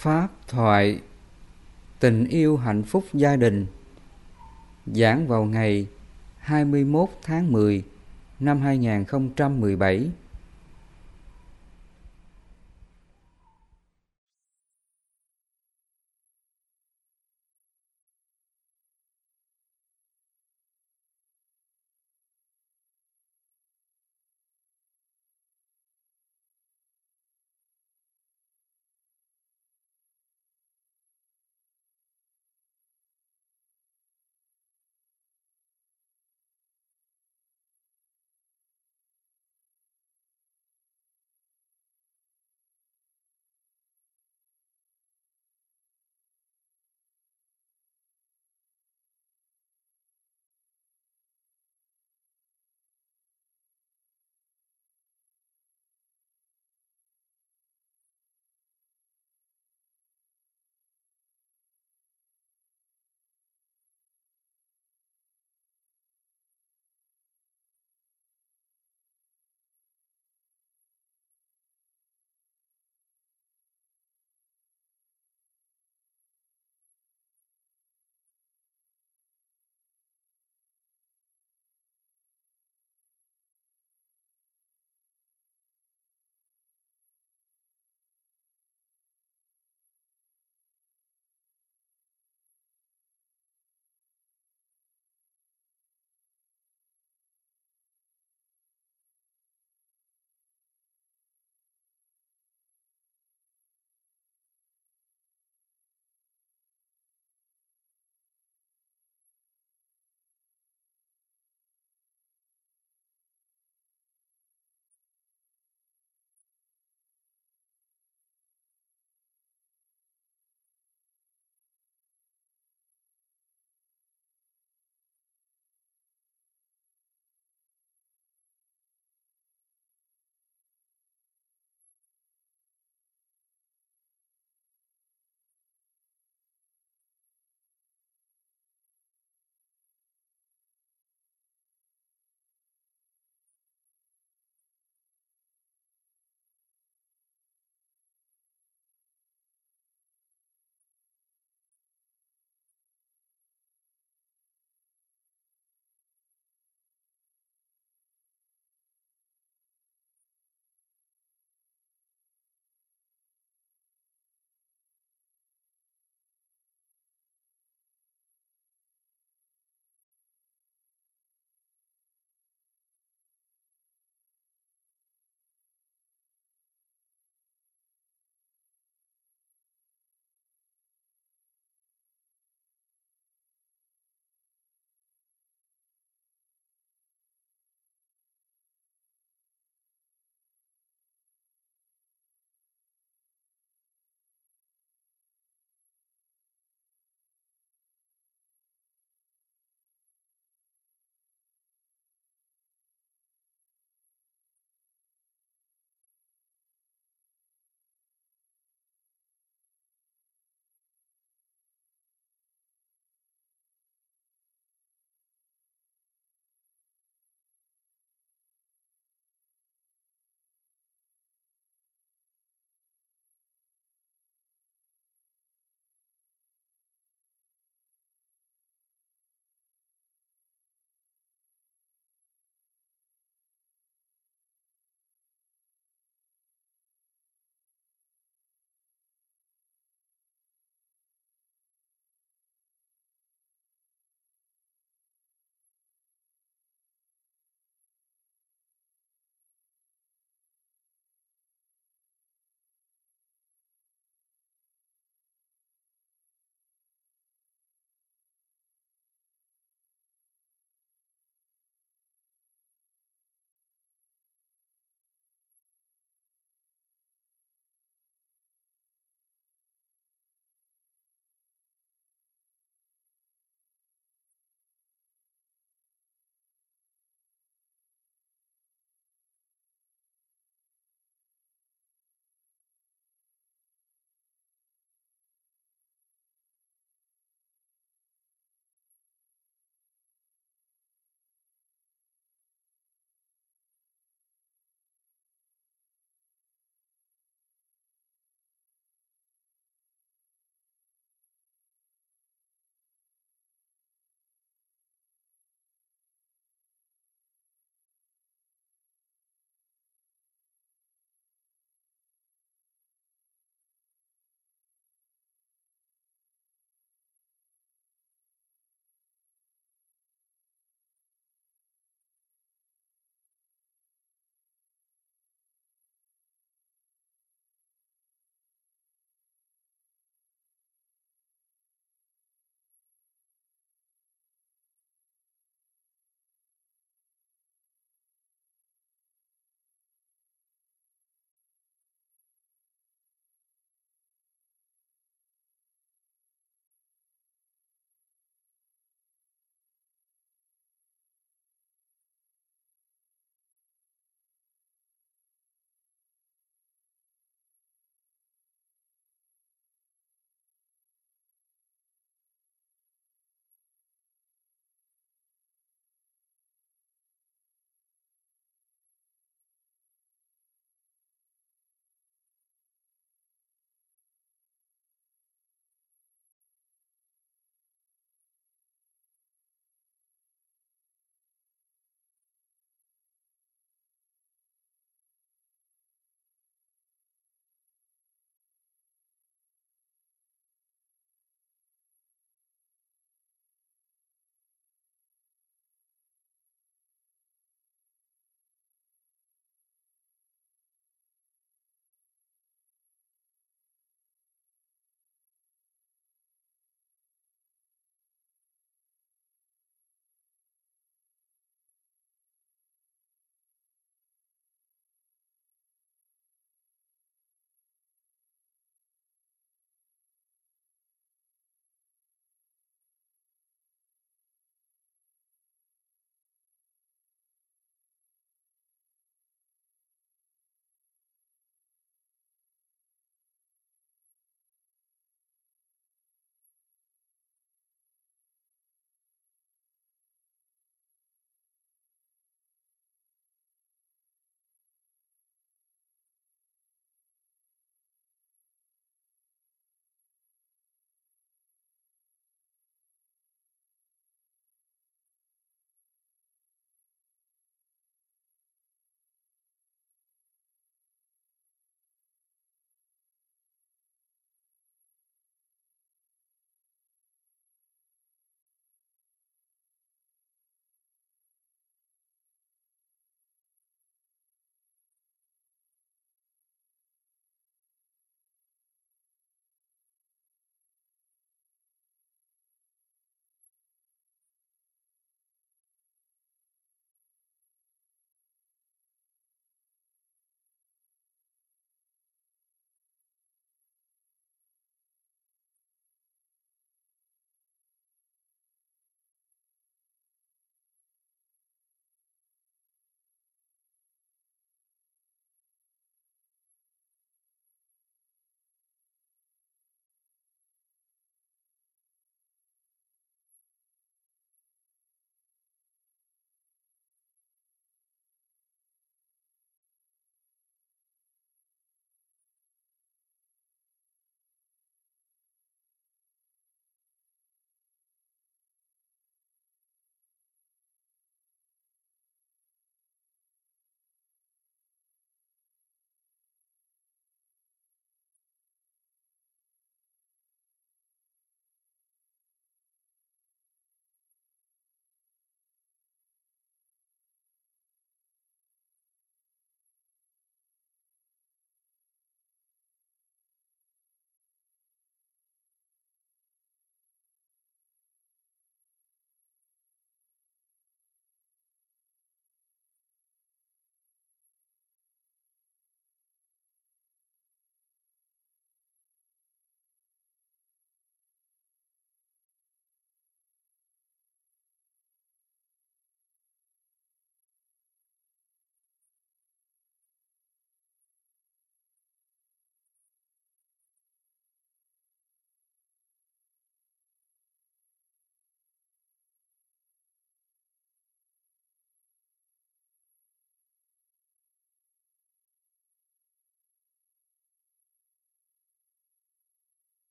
Pháp thoại Tình yêu hạnh phúc gia đình, Giảng vào ngày 21 tháng 10 năm 2017